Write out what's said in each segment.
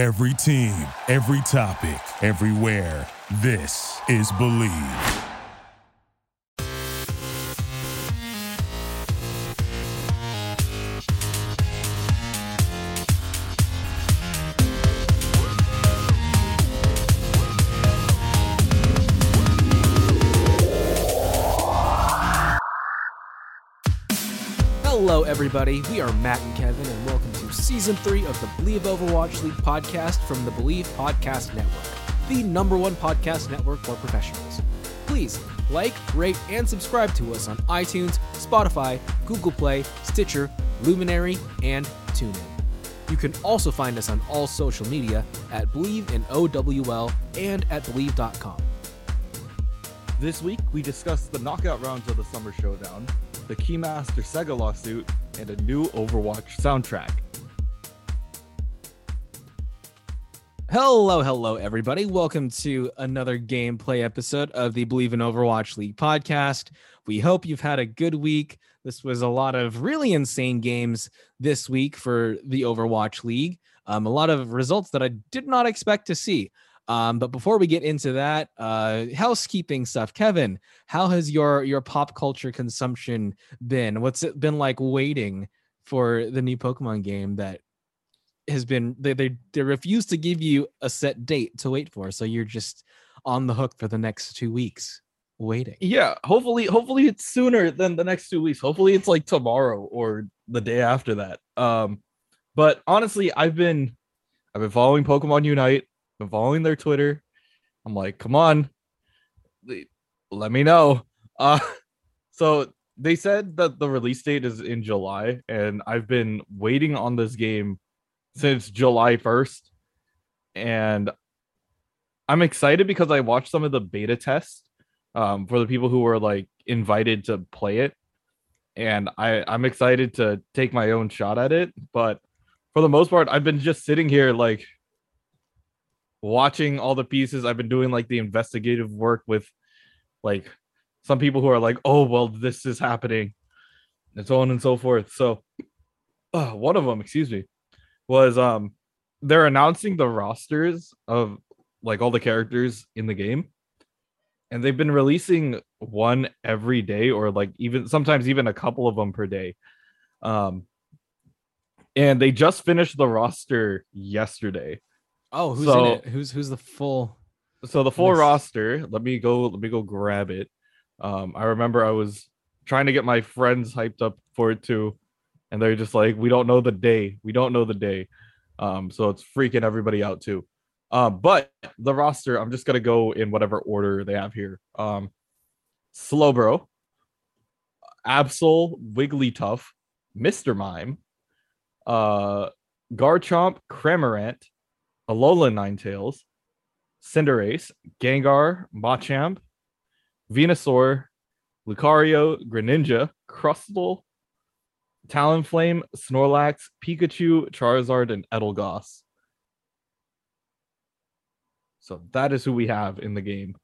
Every team, every topic, everywhere. This is Believe. Hello, everybody. We are Matt and Kevin, and welcome season three of the Believe Overwatch League podcast from the Believe Podcast Network, the number one podcast network for professionals. Please like, rate, and subscribe to us on iTunes, Spotify, Google Play, Stitcher, Luminary, and TuneIn. You can also find us on all social media at Believe in OWL and at Believe.com. This week, we discussed the knockout rounds of the Summer Showdown, the Keymaster Sega lawsuit, and a new Overwatch soundtrack. Hello, hello, everybody. Welcome to another gameplay episode of the Believe in Overwatch League podcast. We hope you've had a good week. This was a lot of really insane games this week for the Overwatch League. Um, a lot of results that I did not expect to see. Um, but before we get into that, uh, housekeeping stuff, Kevin, how has your your pop culture consumption been? What's it been like waiting for the new Pokemon game that has been they they, they refuse to give you a set date to wait for, so you're just on the hook for the next two weeks waiting. Yeah, hopefully, hopefully it's sooner than the next two weeks. Hopefully it's like tomorrow or the day after that. Um, but honestly, I've been I've been following Pokemon Unite, been following their Twitter. I'm like, come on, let me know. Uh, so they said that the release date is in July, and I've been waiting on this game since July 1st. And I'm excited because I watched some of the beta tests um, for the people who were like invited to play it. And I, I'm excited to take my own shot at it. But for the most part, I've been just sitting here like watching all the pieces. I've been doing like the investigative work with like some people who are like, oh, well, this is happening, and so on and so forth. So, uh, one of them, excuse me, was um, they're announcing the rosters of like all the characters in the game, and they've been releasing one every day, or like even sometimes even a couple of them per day. Um, and they just finished the roster yesterday. Oh, who's So- in it? Who's who's the full? so the full roster let me go let me go grab it um i remember i was trying to get my friends hyped up for it too and they're just like we don't know the day. We don't know the day. Um so it's freaking everybody out too. Um but the roster i'm just gonna go in whatever order they have here. Um slowbro absol wigglytuff mr mime uh garchomp cramorant alola ninetales Cinderace, Gengar, Machamp, Venusaur, Lucario, Greninja, Crustle, Talonflame, Snorlax, Pikachu, Charizard, and Eldegoss. So that is who we have in the game.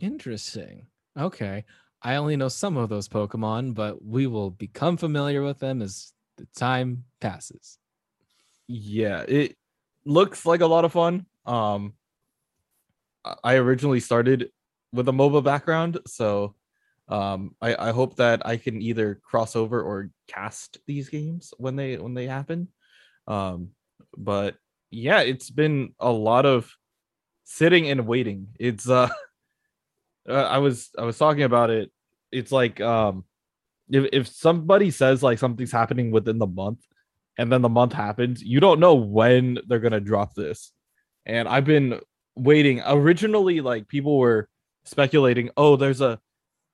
Interesting. Okay, I only know some of those Pokemon, but we will become familiar with them as the time passes. Yeah, it looks like a lot of fun. Um I- I originally started with a MOBA background, so um I, I hope that I can either cross over or cast these games when they when they happen. Um but yeah, it's been a lot of sitting and waiting. It's uh uh, I was I was talking about it. It's like um if if somebody says like something's happening within the month and then the month happens, you don't know when they're gonna drop this. And I've been waiting. Originally, like people were speculating, oh, there's a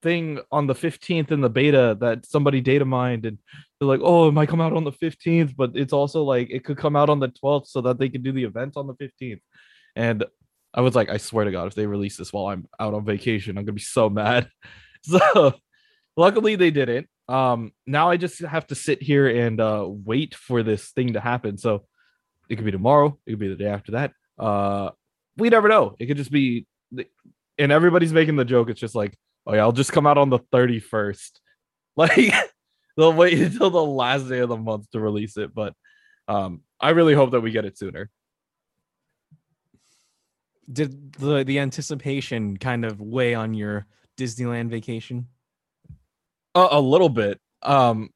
thing on the 15th in the beta that somebody data mined, and they're like, oh, it might come out on the 15th, but it's also like it could come out on the 12th so that they can do the event on the 15th. And I was like, I swear to God, if they release this while I'm out on vacation, I'm gonna be so mad. So luckily they didn't. Um, now I just have to sit here and uh wait for this thing to happen. So it could be tomorrow, it could be the day after that. Uh, we never know. It could just be, and everybody's making the joke. It's just like, oh yeah, I'll just come out on the 31st. Like they'll wait until the last day of the month to release it. But um, I really hope that we get it sooner. Did the the anticipation kind of weigh on your Disneyland vacation? A, a little bit. Um,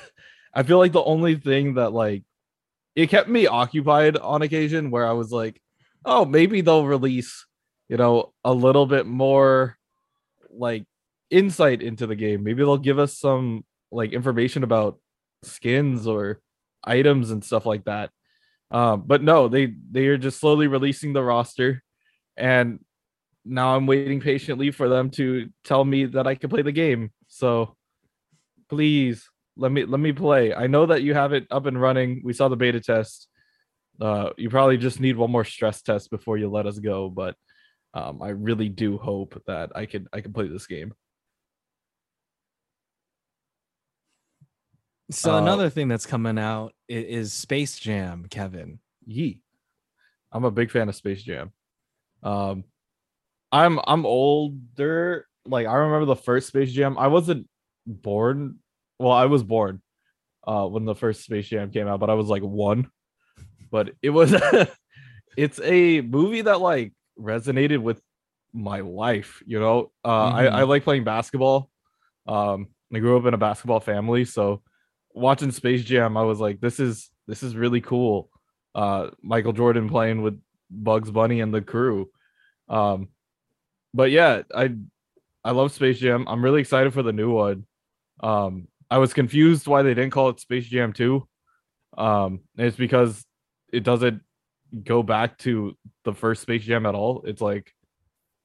I feel like the only thing that like it kept me occupied on occasion where I was like, oh, maybe they'll release, you know, a little bit more like insight into the game. Maybe they'll give us some like information about skins or items and stuff like that. Um, but no, they they are just slowly releasing the roster, and now I'm waiting patiently for them to tell me that I can play the game. So please let me let me play. I know that you have it up and running. We saw the beta test. Uh, you probably just need one more stress test before you let us go, but um, I really do hope that I can I can play this game. So Uh, another thing that's coming out i- is Space Jam, Kevin. Yee. I'm a big fan of Space Jam. Um I'm I'm older. Like I remember the first Space Jam. I wasn't born. Well, I was born uh when the first Space Jam came out, but I was like 1. But it was it's a movie that like resonated with my life, you know. Uh I I like playing basketball. Um I grew up in a basketball family, so watching Space Jam, I was like this is this is really cool uh Michael Jordan playing with Bugs Bunny and the crew. Um but yeah, I I love Space Jam. I'm really excited for the new one. Um I was confused why they didn't call it Space Jam 2. Um it's because it doesn't go back to the first Space Jam at all. It's like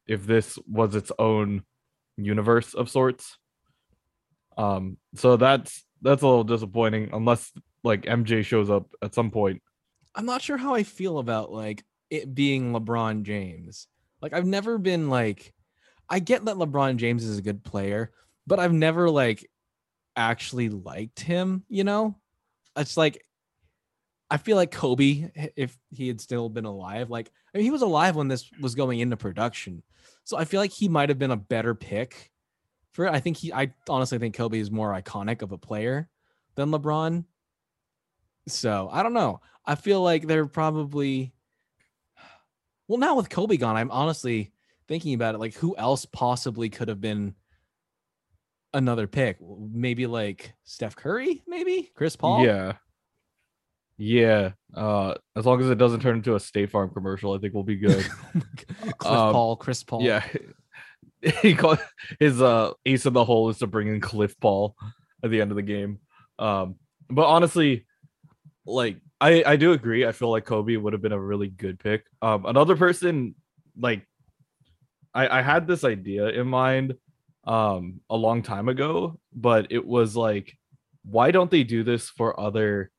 if this was its own universe of sorts. Um so that's that's a little disappointing unless like MJ shows up at some point I'm not sure how I feel about like it being LeBron James. Like I've never been like I get that LeBron James is a good player, but I've never like actually liked him, you know? It's like I feel like Kobe if he had still been alive, like I mean, he was alive when this was going into production. So I feel like he might have been a better pick for it. I think he I honestly think Kobe is more iconic of a player than LeBron. So I don't know. I feel like they're probably well now with Kobe gone. I'm honestly thinking about it. Like who else possibly could have been another pick? Maybe like Steph Curry, maybe Chris Paul. Yeah. Yeah. Uh as long as it doesn't turn into a State Farm commercial, I think we'll be good. Cliff Um, Paul, Chris Paul. yeah. he called his uh ace in the hole is to bring in Cliff Paul at the end of the game. Um but honestly, like I I do agree. I feel like Kobe would have been a really good pick. Um another person like I I had this idea in mind um a long time ago, but it was like why don't they do this for other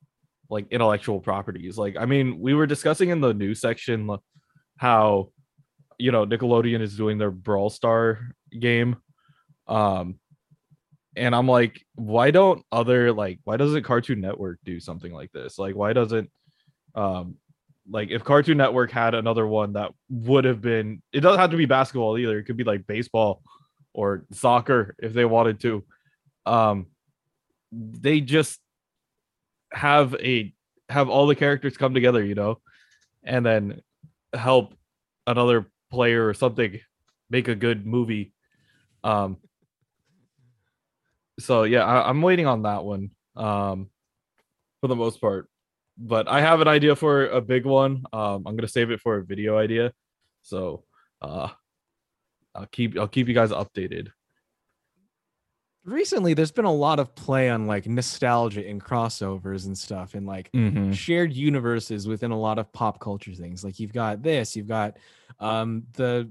like intellectual properties? Like I mean, we were discussing in the news section how you know Nickelodeon is doing their Brawl Star game. Um and I'm like, why don't other like why doesn't Cartoon Network do something like this? Like why doesn't um like if Cartoon Network had another one that would have been it doesn't have to be basketball either. It could be like baseball or soccer if they wanted to. Um they just have a have all the characters come together, you know, and then help another player or something make a good movie. Um so yeah, I, I'm waiting on that one. Um for the most part. But I have an idea for a big one. Um I'm gonna save it for a video idea. So uh I'll keep I'll keep you guys updated. Recently, there's been a lot of play on like nostalgia and crossovers and stuff, and like Mm-hmm. shared universes within a lot of pop culture things. Like you've got this, you've got um the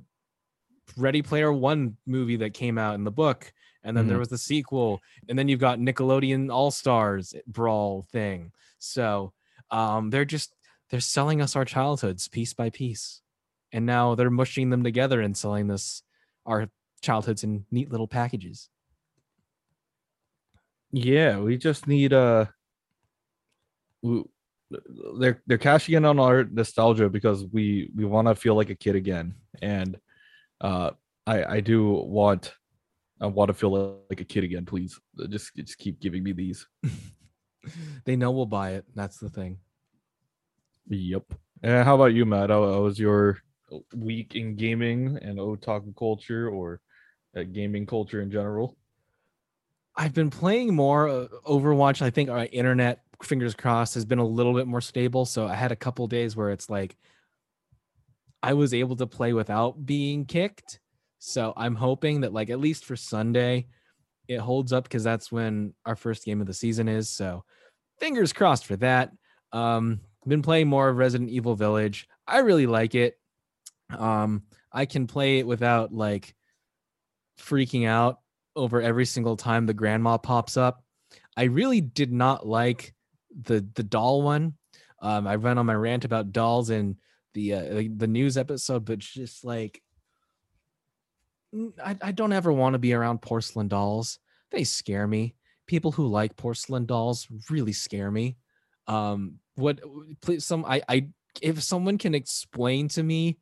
Ready Player One movie that came out in the book, and then there Mhm. was the sequel, and then you've got Nickelodeon All Stars Brawl thing. So um they're just they're selling us our childhoods piece by piece. And now they're mushing them together and selling this our childhoods in neat little packages. Yeah, we just need uh we, they're they're cashing in on our nostalgia because we we want to feel like a kid again. And uh I I do want I want to feel like a kid again, please. Just just keep giving me these. they know we'll buy it. That's the thing. Yep. And how about you, Matt? How, how was your week in gaming and otaku culture or uh, gaming culture in general? I've been playing more uh, Overwatch. I think our internet, fingers crossed, has been a little bit more stable. So I had a couple days where it's like I was able to play without being kicked. So I'm hoping that like at least for Sunday, it holds up because that's when our first game of the season is. So fingers crossed for that. Um, been playing more of Resident Evil Village. I really like it. Um, I can play it without like freaking out over every single time the grandma pops up. I really did not like the the doll one. Um, I went on my rant about dolls in the uh, the news episode, but just like I, I don't ever want to be around porcelain dolls. They scare me. People who like porcelain dolls really scare me. Um, what please some I I if someone can explain to me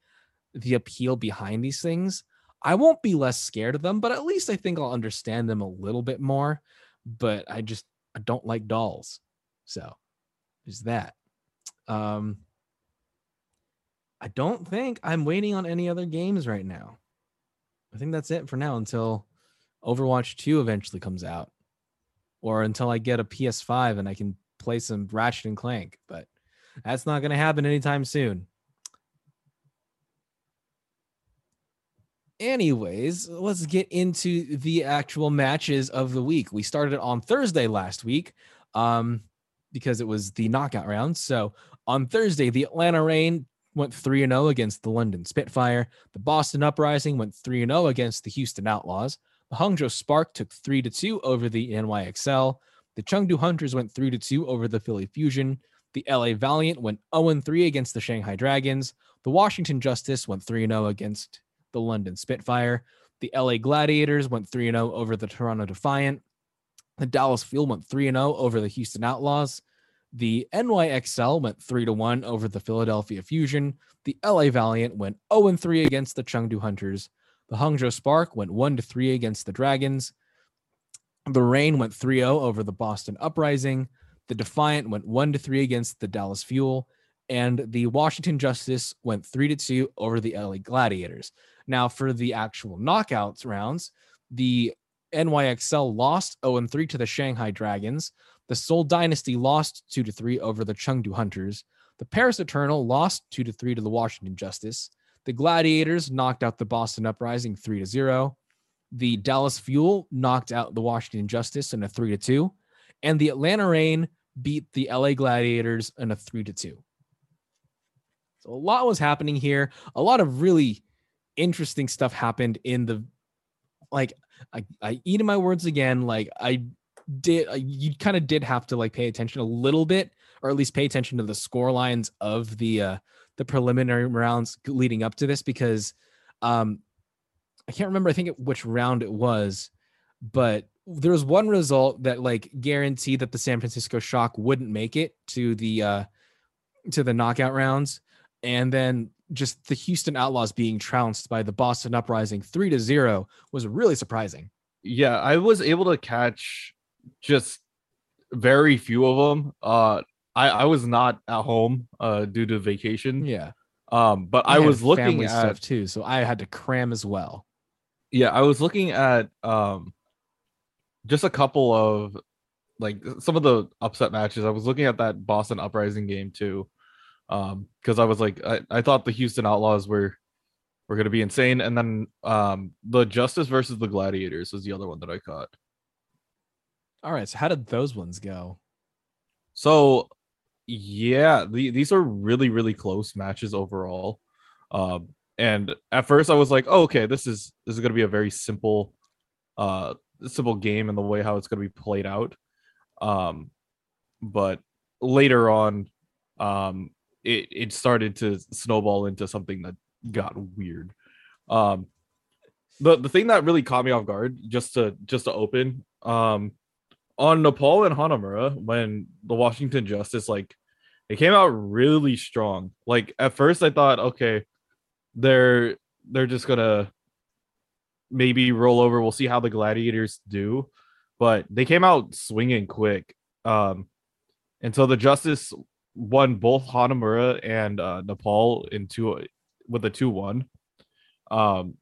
the appeal behind these things, I won't be less scared of them, but at least I think I'll understand them a little bit more. But I just I don't like dolls. So there's that. Um I don't think I'm waiting on any other games right now. I think that's it for now until Overwatch 2 eventually comes out. Or until I get a PS5 and I can play some Ratchet and Clank, but that's not going to happen anytime soon. Anyways, let's get into the actual matches of the week. We started on Thursday last week um, because it was the knockout round. So on Thursday, the Atlanta Reign went 3 0 against the London Spitfire. The Boston Uprising went 3 0 against the Houston Outlaws. The Hangzhou Spark took 3 2 over the NYXL. The Chengdu Hunters went 3 2 over the Philly Fusion. The LA Valiant went 0 3 against the Shanghai Dragons. The Washington Justice went 3 0 against the London Spitfire. The LA Gladiators went 3 0 over the Toronto Defiant. The Dallas Fuel went 3 0 over the Houston Outlaws. The NYXL went 3 1 over the Philadelphia Fusion. The LA Valiant went 0 3 against the Chengdu Hunters. The Hangzhou Spark went 1 3 against the Dragons. The Reign went 3 0 over the Boston Uprising. The Defiant went 1 3 against the Dallas Fuel. And the Washington Justice went 3 2 over the LA Gladiators. Now, for the actual knockouts rounds, the NYXL lost 0 3 to the Shanghai Dragons. The Seoul Dynasty lost 2 3 over the Chengdu Hunters. The Paris Eternal lost 2 3 to the Washington Justice. The Gladiators knocked out the Boston Uprising 3 0. The Dallas Fuel knocked out the Washington Justice in a 3 2. And the Atlanta Reign beat the LA Gladiators in a 3 2. So a lot was happening here. A lot of really interesting stuff happened in the like I, I eat in my words again like i did you kind of did have to like pay attention a little bit or at least pay attention to the score lines of the uh the preliminary rounds leading up to this because um i can't remember i think it, which round it was but there was one result that like guaranteed that the san francisco shock wouldn't make it to the uh to the knockout rounds and then just the Houston Outlaws being trounced by the Boston Uprising 3 to 0 was really surprising. Yeah, I was able to catch just very few of them. Uh I I was not at home uh due to vacation. Yeah. Um but I, I was looking at stuff too, so I had to cram as well. Yeah, I was looking at um just a couple of like some of the upset matches. I was looking at that Boston Uprising game too um because i was like I, I thought the houston outlaws were were going to be insane. And then um the justice versus the gladiators was the other one that i caught. All right so how did those ones go? So yeah the, these are really really close matches overall. Um and at first i was like oh, okay this is this is going to be a very simple uh simple game in the way how it's going to be played out. Um but later on um it it started to snowball into something that got weird. Um, the the thing that really caught me off guard, just to just to open, um, on Nepal and Hanamura, when the Washington Justice like it came out really strong. Like at first, I thought, okay, they're they're just gonna maybe roll over. We'll see how the Gladiators do, but they came out swinging quick. Um, and so the Justice won both Hanamura and uh, Nepal in two with a two one. Um,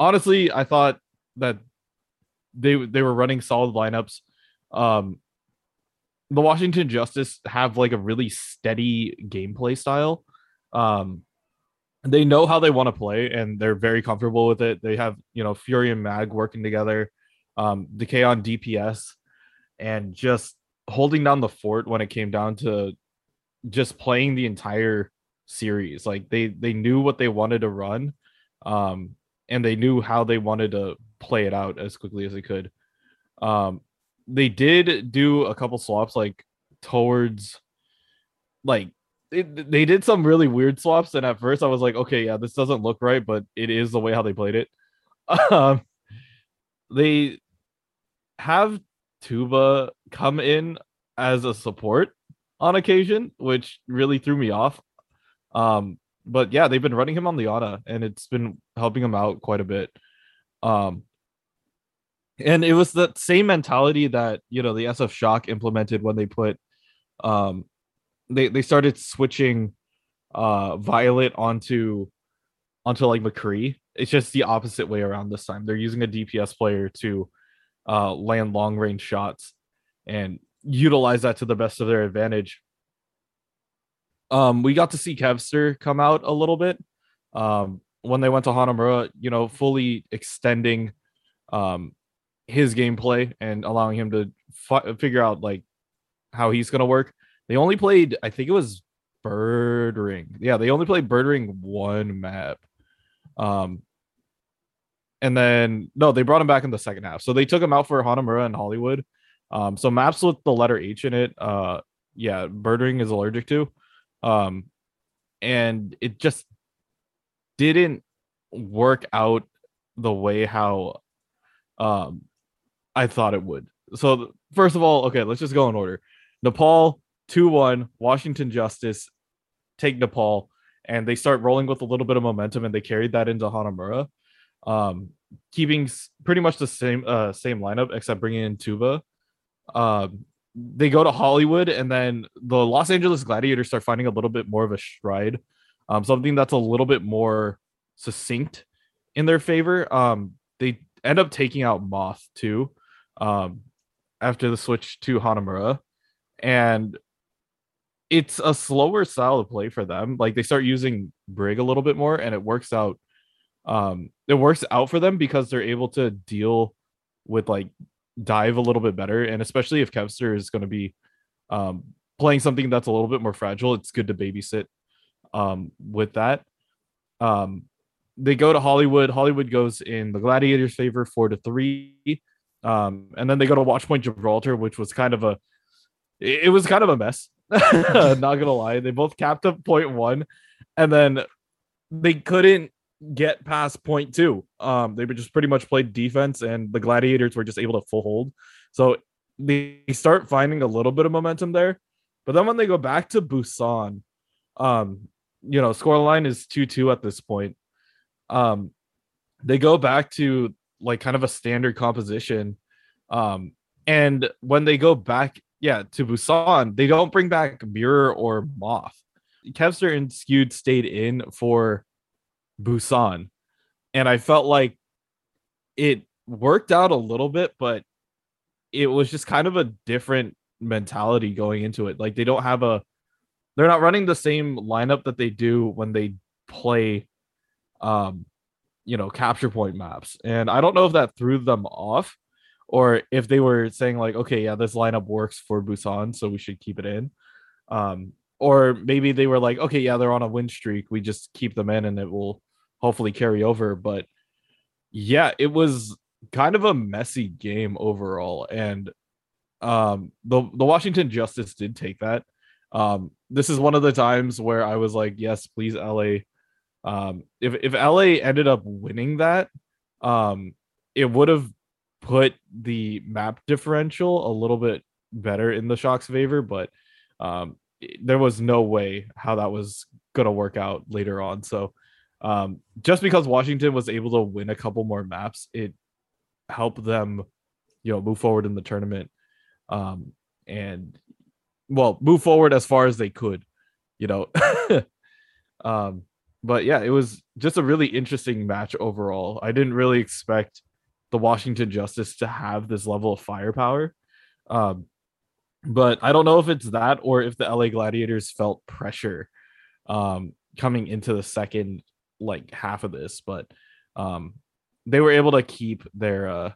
honestly, I thought that they they were running solid lineups. Um, the Washington Justice have like a really steady gameplay style. Um, they know how they want to play and they're very comfortable with it. They have, you know, Fury and Mag working together, um, Decay on DPS, and just holding down the fort when it came down to just playing the entire series. Like they they knew what they wanted to run, um, and they knew how they wanted to play it out as quickly as they could. Um, they did do a couple swaps like towards like it, they did some really weird swaps and at first i was like okay yeah this doesn't look right but it is the way how they played it um they have tuba come in as a support on occasion which really threw me off um but yeah they've been running him on the ana and it's been helping him out quite a bit um and it was the same mentality that you know the SF Shock implemented when they put um they they started switching uh Violet onto onto like McCree. It's just the opposite way around this time. They're using a DPS player to uh land long range shots and utilize that to the best of their advantage. Um we got to see Kevster come out a little bit. Um when they went to Hanamura, you know, fully extending um his gameplay and allowing him to fi- figure out like how he's gonna work. They only played, I think it was Birdring. Yeah, they only played Birdring one map. Um, and then no, they brought him back in the second half. So they took him out for Hanamura and Hollywood. Um, so maps with the letter H in it, uh, yeah, Birdring is allergic to. Um, and it just didn't work out the way how um I thought it would. So first of all, okay, let's just go in order. Nepal 2-1, Washington Justice take Nepal and they start rolling with a little bit of momentum and they carried that into Hanamura. Um keeping pretty much the same uh same lineup except bringing in Tuba. Um they go to Hollywood and then the Los Angeles Gladiators start finding a little bit more of a stride. Um something that's a little bit more succinct in their favor. Um they end up taking out Moth too um, after the switch to Hanamura. And it's a slower style of play for them. Like they start using Brig a little bit more, and it works out. Um, it works out for them because they're able to deal with like dive a little bit better, and especially if Kevster is going to be um, playing something that's a little bit more fragile, it's good to babysit um, with that. Um, they go to Hollywood. Hollywood goes in the Gladiators' favor, four to three. Um, and then they go to Watchpoint Gibraltar, which was kind of a it was kind of a mess. Not gonna lie. They both capped up point one, and then they couldn't get past point two. Um, they just pretty much played defense, and the gladiators were just able to full hold. So they start finding a little bit of momentum there. But then when they go back to Busan, um, you know, scoreline is 2-2 at this point. Um, they go back to like kind of a standard composition. Um, and when they go back, yeah, to Busan, they don't bring back Mirror or Moth. Kevster and Skewed stayed in for Busan, and I felt like it worked out a little bit, but it was just kind of a different mentality going into it. Like they don't have a, they're not running the same lineup that they do when they play um you know capture point maps. And i don't know if that threw them off or if they were saying like okay yeah this lineup works for busan so we should keep it in. Um or maybe they were like okay yeah they're on a win streak. We just keep them in and it will hopefully carry over but yeah it was kind of a messy game overall. And um the the washington justice did take that. Um this is one of the times where i was like yes please la um, if if LA ended up winning that, um, it would have put the map differential a little bit better in the Shock's favor, but um, there was no way how that was gonna work out later on. So um, just because Washington was able to win a couple more maps, it helped them, you know, move forward in the tournament. Um, and well move forward as far as they could, you know. um, but yeah, it was just a really interesting match overall. I didn't really expect the Washington Justice to have this level of firepower. Um, but I don't know if it's that or if the LA Gladiators felt pressure um, coming into the second like half of this, but um, they were able to keep their uh,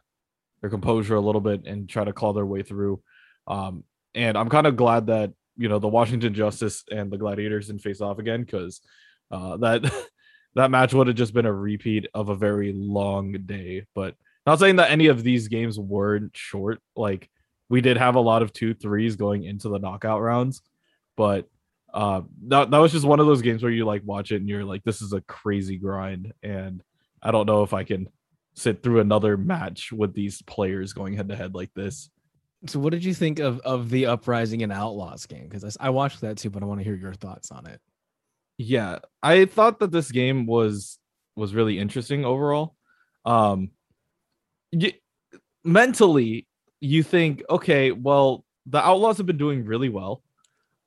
their composure a little bit and try to claw their way through. Um, and I'm kind of glad that you know the Washington Justice and the Gladiators didn't face off again because uh, that that match would have just been a repeat of a very long day. But not saying that any of these games weren't short. Like we did have a lot of two threes going into the knockout rounds, but uh, that that was just one of those games where you like watch it and you're like, this is a crazy grind, and I don't know if I can sit through another match with these players going head to head like this. So, what did you think of of the Uprising and Outlaws game? Because I watched that too, but I want to hear your thoughts on it. Yeah, I thought that this game was was really interesting overall. Um, you, mentally, you think, okay, well, the Outlaws have been doing really well.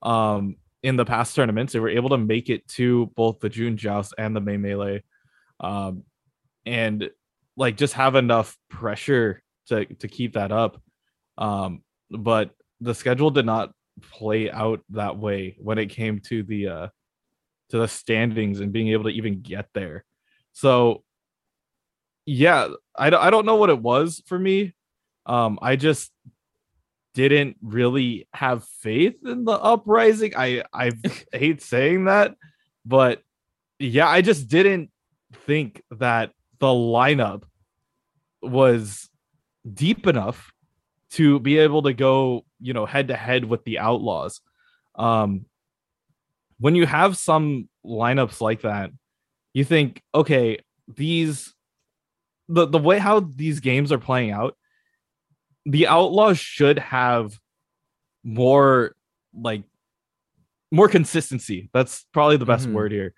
Um, in the past tournaments, they were able to make it to both the June Joust and the May Melee, um, and like just have enough pressure to to keep that up. Um, but the schedule did not play out that way when it came to the uh to the standings and being able to even get there. So yeah, I, I don't know what it was for me. Um, I just didn't really have faith in the uprising. I I hate saying that, but yeah, I just didn't think that the lineup was deep enough to be able to go, you know, head to head with the Outlaws. Um, when you have some lineups like that, you think, okay, these the the way how these games are playing out, the Outlaws should have more like more consistency. That's probably the best mm-hmm. word here.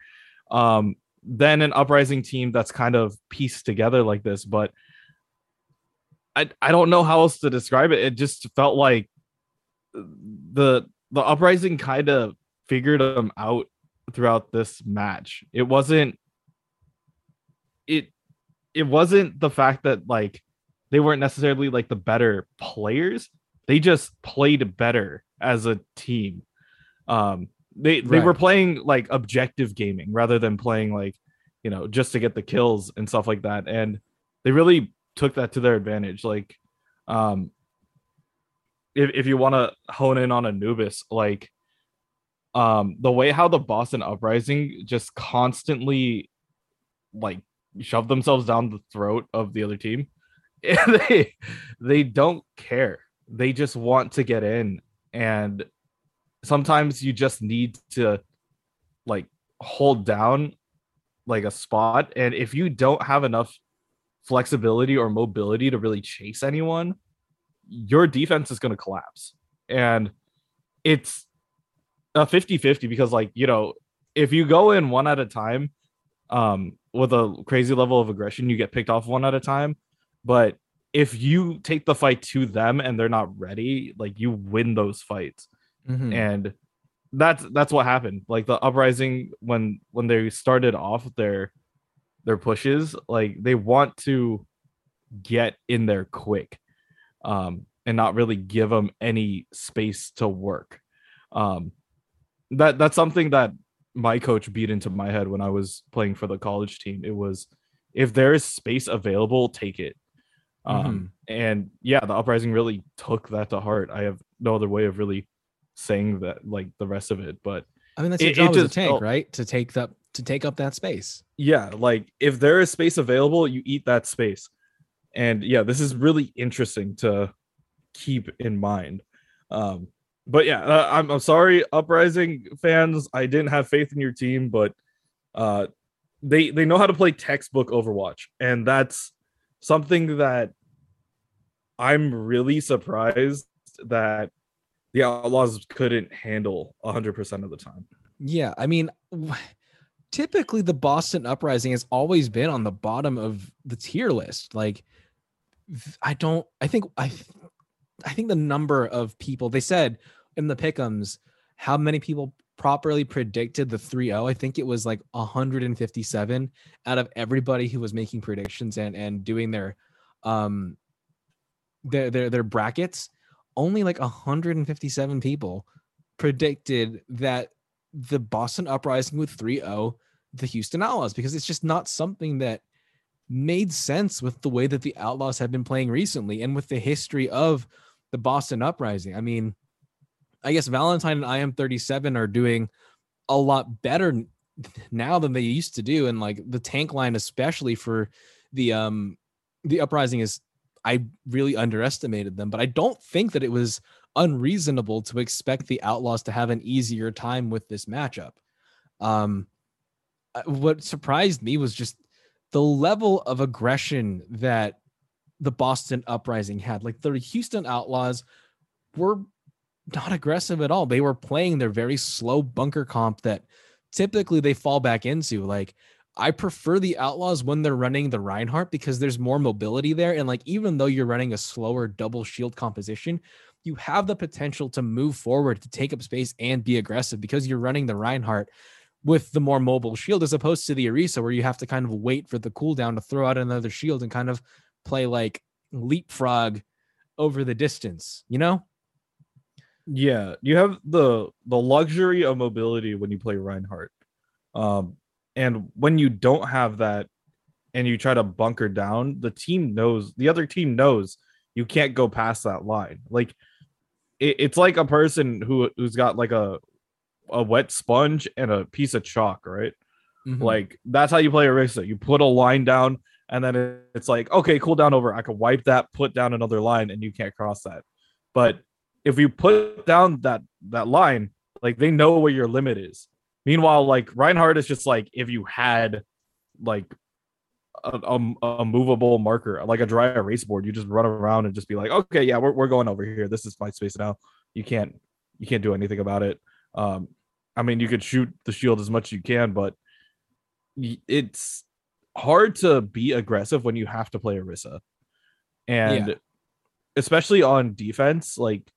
Um, than an uprising team that's kind of pieced together like this, but I I don't know how else to describe it. It just felt like the the uprising kind of figured them out throughout this match. It wasn't it it wasn't the fact that like they weren't necessarily like the better players. They just played better as a team. Um they they right. were playing like objective gaming rather than playing like you know just to get the kills and stuff like that and they really took that to their advantage like um if, if you want to hone in on anubis like um the way how the boston uprising just constantly like shove themselves down the throat of the other team they they don't care. They just want to get in. And sometimes you just need to like hold down like a spot. And if you don't have enough flexibility or mobility to really chase anyone your defense is going to collapse. And it's a 50-50 because like you know if you go in one at a time um with a crazy level of aggression you get picked off one at a time but if you take the fight to them and they're not ready like you win those fights mm-hmm. and that's that's what happened like the uprising when when they started off their their pushes like they want to get in there quick um and not really give them any space to work um that that's something that my coach beat into my head when I was playing for the college team. It was if there is space available, take it. Um, mm-hmm. and yeah, the uprising really took that to heart. I have no other way of really saying that like the rest of it, but I mean that's your it, job it as a tank, felt, right? To take that to take up that space. Yeah, like if there is space available, you eat that space. And yeah, this is really interesting to keep in mind. Um, but yeah, uh, I'm, I'm sorry, Uprising fans. I didn't have faith in your team, but uh, they they know how to play textbook Overwatch, and that's something that I'm really surprised that the Outlaws couldn't handle 100% of the time. Yeah, I mean, typically the Boston Uprising has always been on the bottom of the tier list. Like, I don't. I think I I think the number of people they said in the pickums how many people properly predicted the 3-0. I think it was like 157 out of everybody who was making predictions and and doing their um their their their brackets. Only like 157 people predicted that the Boston Uprising would 3-0 the Houston Outlaws because it's just not something that made sense with the way that the Outlaws have been playing recently and with the history of the Boston Uprising. I mean, I guess Valentine and I am 37 are doing a lot better now than they used to do and like the tank line especially for the um the uprising is I really underestimated them but I don't think that it was unreasonable to expect the outlaws to have an easier time with this matchup. Um uh, what surprised me was just the level of aggression that the Boston uprising had. Like the Houston outlaws were not aggressive at all. They were playing their very slow bunker comp that typically they fall back into. Like, I prefer the Outlaws when they're running the Reinhardt because there's more mobility there. And like, even though you're running a slower double shield composition, you have the potential to move forward, to take up space and be aggressive because you're running the Reinhardt with the more mobile shield as opposed to the Orisa, where you have to kind of wait for the cooldown to throw out another shield and kind of play like leapfrog over the distance, you know? Yeah, you have the the luxury of mobility when you play Reinhardt. Um, and when you don't have that and you try to bunker down, the team knows the other team knows you can't go past that line. Like it, it's like a person who who's got like a a wet sponge and a piece of chalk, right? Mm-hmm. Like that's how you play Orisa. You put a line down, and then it's like, okay, cool down over. I can wipe that, put down another line, and you can't cross that. But if you put down that that line, like they know where your limit is. Meanwhile, like Reinhardt is just like if you had like a, a, a, movable marker, like a dry erase board, you just run around and just be like, okay, yeah, we're, we're going over here. This is my space now. You can't you can't do anything about it. Um, I mean, you could shoot the shield as much as you can, but it's hard to be aggressive when you have to play Orisa. And yeah. especially on defense, like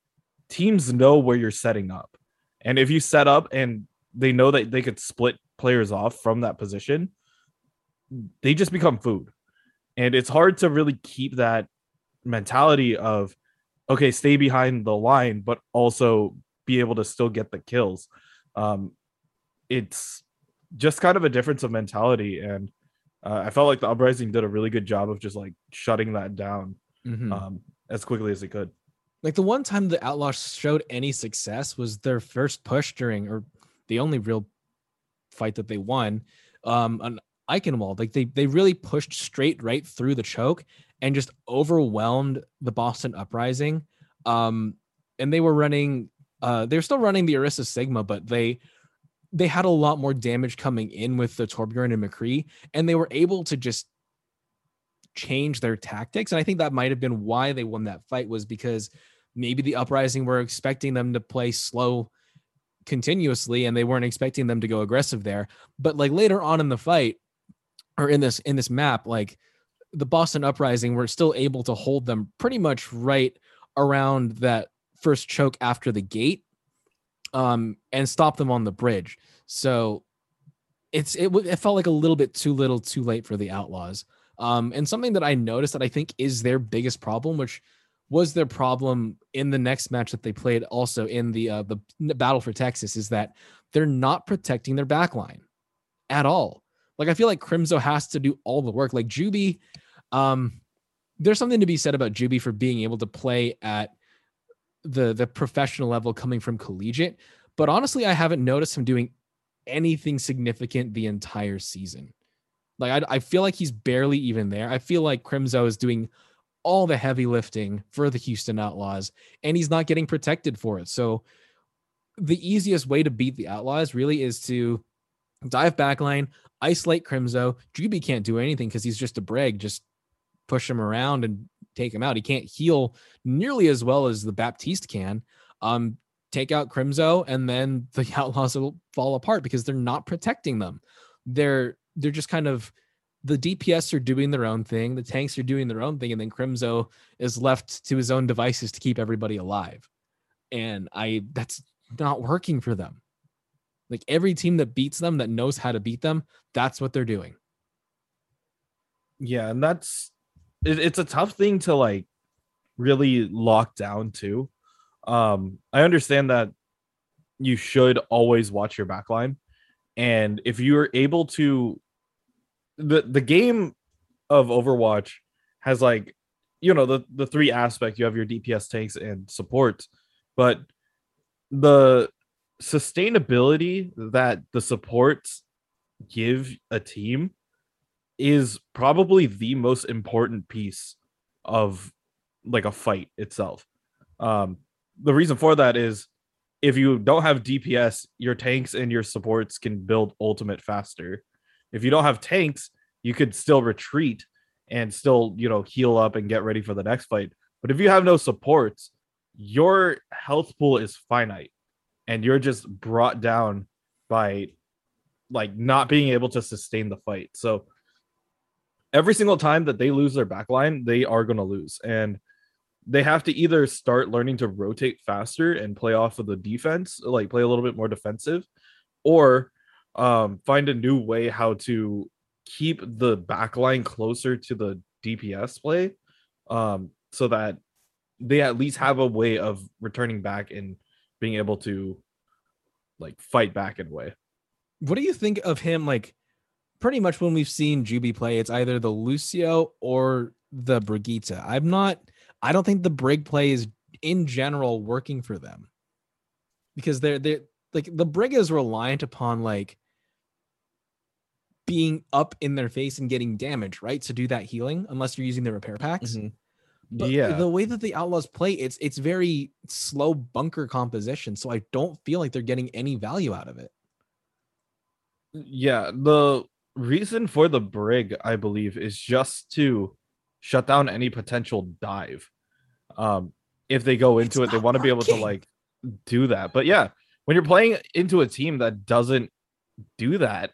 teams know where you're setting up. And if you set up and they know that they could split players off from that position, they just become food. And it's hard to really keep that mentality of, okay, stay behind the line, but also be able to still get the kills. Um, it's just kind of a difference of mentality. And uh, I felt like the uprising did a really good job of just like shutting that down mm-hmm. um, as quickly as they could. Like the one time the Outlaws showed any success was their first push during, or the only real fight that they won, um, on Eichenwald. Like they they really pushed straight right through the choke and just overwhelmed the Boston Uprising. Um, and they were running, uh, they're still running the Orisa Sigma, but they they had a lot more damage coming in with the Torbjorn and McCree, and they were able to just change their tactics. And I think that might have been why they won that fight was because maybe the uprising were expecting them to play slow continuously and they weren't expecting them to go aggressive there. But like later on in the fight or in this in this map like the boston uprising were still able to hold them pretty much right around that first choke after the gate um and stop them on the bridge. So it's it, it felt like a little bit too little too late for the outlaws. Um and something that i noticed that i think is their biggest problem which was their problem in the next match that they played also in the uh, the battle for Texas is that they're not protecting their backline at all. Like I feel like Crimzo has to do all the work. Like Juby, um, there's something to be said about Juby for being able to play at the the professional level coming from collegiate. But honestly, I haven't noticed him doing anything significant the entire season. Like I, I feel like he's barely even there. I feel like Crimzo is doing all the heavy lifting for the Houston Outlaws, and he's not getting protected for it. So the easiest way to beat the Outlaws really is to dive backline, isolate Crimzo. Juby can't do anything because he's just a brag. Just push him around and take him out. He can't heal nearly as well as the Baptiste can. Um, take out Crimzo, and then the Outlaws will fall apart because they're not protecting them. They're they're just kind of the DPS are doing their own thing, the tanks are doing their own thing, and then Crimzo is left to his own devices to keep everybody alive. and I that's not working for them. Like every team that beats them that knows how to beat them, that's what they're doing. Yeah, and that's it, it's a tough thing to like really lock down too. Um, I understand that you should always watch your backline, and if you're able to, the the game of Overwatch has like you know the the three aspects you have your DPS tanks and support, but the sustainability that the supports give a team is probably the most important piece of like a fight itself. Um, the reason for that is if you don't have DPS, your tanks and your supports can build ultimate faster. If you don't have tanks, you could still retreat and still, you know, heal up and get ready for the next fight. But if you have no supports, your health pool is finite and you're just brought down by like not being able to sustain the fight. So every single time that they lose their backline, they are going to lose. And they have to either start learning to rotate faster and play off of the defense, like play a little bit more defensive, or um, find a new way how to keep the backline closer to the DPS play, um, so that they at least have a way of returning back and being able to like fight back in a way. What do you think of him? Like, pretty much when we've seen Juby play, it's either the Lucio or the Brigitte. I'm not I don't think the Brig play is in general working for them because they're they're like the Brig is reliant upon like being up in their face and getting damage, right? To do that healing, unless you're using the repair packs. Mm-hmm. But yeah, the way that the Outlaws play, it's it's very slow bunker composition. So I don't feel like they're getting any value out of it. Yeah, the reason for the brig, I believe, is just to shut down any potential dive. Um, if they go into it's it, they want to be able to like do that. But yeah, when you're playing into a team that doesn't do that,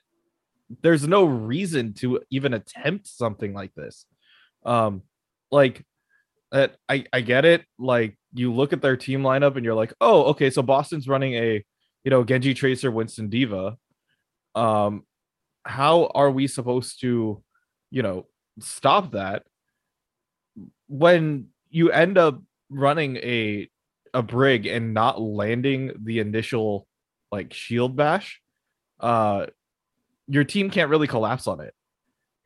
there's no reason to even attempt something like this. Um, like that, I I get it. Like you look at their team lineup and you're like, oh, okay, so Boston's running a you know Genji Tracer, Winston D.Va. Um, how are we supposed to, you know, stop that when you end up running a a brig and not landing the initial like shield bash, uh your team can't really collapse on it.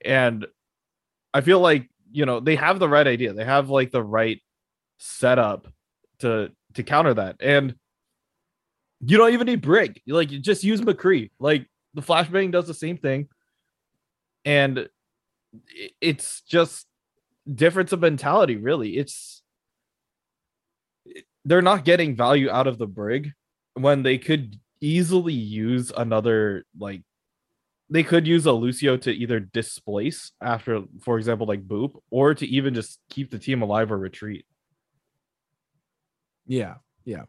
And I feel like, you know, they have the right idea. They have like the right setup to to counter that. And you don't even need brig. Like you just use McCree. Like the flashbang does the same thing. And it's just difference of mentality really it's they're not getting value out of the brig when they could easily use another like they could use a Lucio to either displace after, for example, like Boop, or to even just keep the team alive or retreat. Yeah, yeah,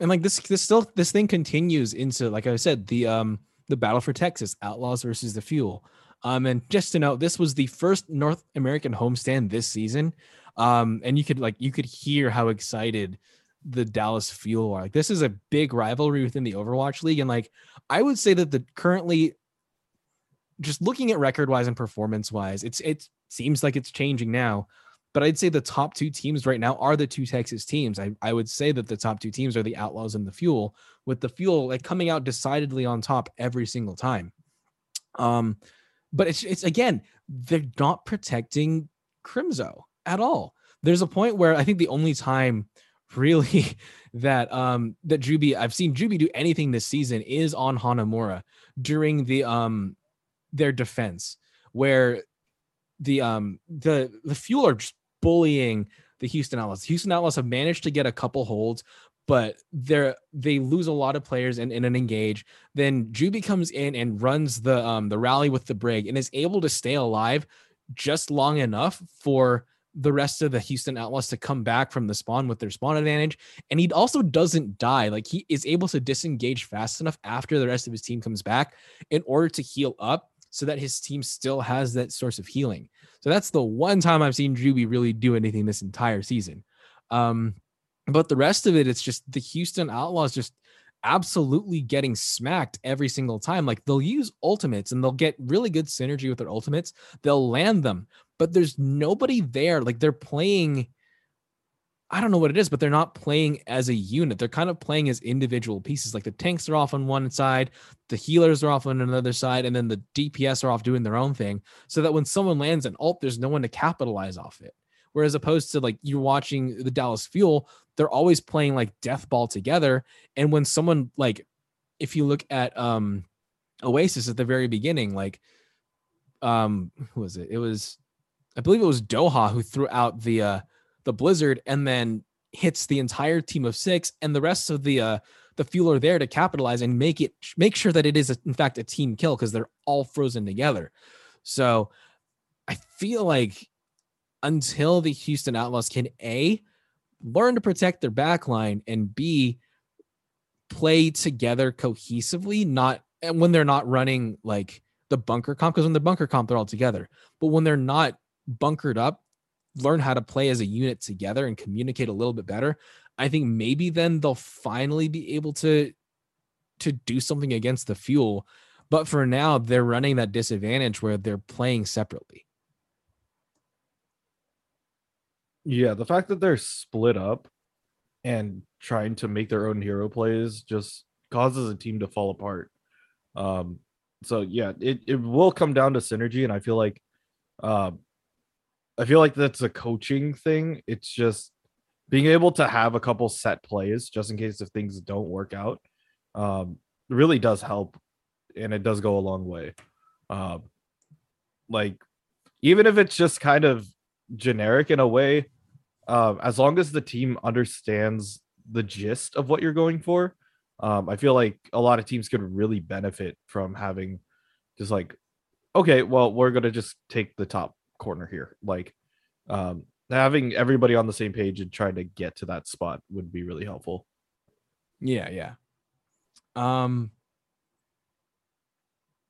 and like this, this still this thing continues into like I said the um the battle for Texas, Outlaws versus the Fuel. Um, and just to note, this was the first North American homestand this season. Um, and you could like you could hear how excited the Dallas Fuel are. Like this is a big rivalry within the Overwatch League, and like I would say that the currently, just looking at record wise and performance wise, it's it seems like it's changing now. But I'd say the top two teams right now are the two Texas teams. I, I would say that the top two teams are the Outlaws and the Fuel, with the Fuel like coming out decidedly on top every single time. Um, but it's it's again, they're not protecting Crimzo at all. There's a point where I think the only time really that um that Juby I've seen Juby do anything this season is on Hanamura during the um their defense where the um the the fuel are just bullying the Houston Outlaws. Houston Outlaws have managed to get a couple holds, but they're they lose a lot of players in, in an engage. Then Juby comes in and runs the um the rally with the brig and is able to stay alive just long enough for the rest of the Houston Outlaws to come back from the spawn with their spawn advantage. And he also doesn't die. Like he is able to disengage fast enough after the rest of his team comes back in order to heal up so that his team still has that source of healing. So that's the one time I've seen Juby really do anything this entire season. Um, But the rest of it, it's just the Houston Outlaws just absolutely getting smacked every single time. Like they'll use ultimates and they'll get really good synergy with their ultimates. They'll land them, but there's nobody there. Like they're playing. I don't know what it is, but they're not playing as a unit. They're kind of playing as individual pieces. Like the tanks are off on one side, the healers are off on another side, and then the DPS are off doing their own thing. So that when someone lands an ult, there's no one to capitalize off it. Whereas opposed to like you're watching the Dallas Fuel, they're always playing like death ball together. And when someone like, if you look at um Oasis at the very beginning, like um who was it? It was I believe it was Doha who threw out the uh the blizzard and then hits the entire team of six and the rest of the uh the fuel are there to capitalize and make it make sure that it is a, in fact a team kill because they're all frozen together. So I feel like until the Houston Outlaws can A, learn to protect their backline and B, play together cohesively, not and when they're not running like the bunker comp, because when the bunker comp, they're all together. But when they're not bunkered up, learn how to play as a unit together and communicate a little bit better. I think maybe then they'll finally be able to to do something against the fuel. But for now, they're running that disadvantage where they're playing separately. Yeah, the fact that they're split up and trying to make their own hero plays just causes a team to fall apart. Um, so yeah, it, it will come down to synergy, and I feel like uh, I feel like that's a coaching thing. It's just being able to have a couple set plays just in case if things don't work out. Um, really does help, and it does go a long way. Um, like even if it's just kind of generic in a way, uh, as long as the team understands the gist of what you're going for, um, I feel like a lot of teams could really benefit from having just like, okay, well, we're gonna just take the top corner here. Like, um, having everybody on the same page and trying to get to that spot would be really helpful. Yeah, yeah. Um.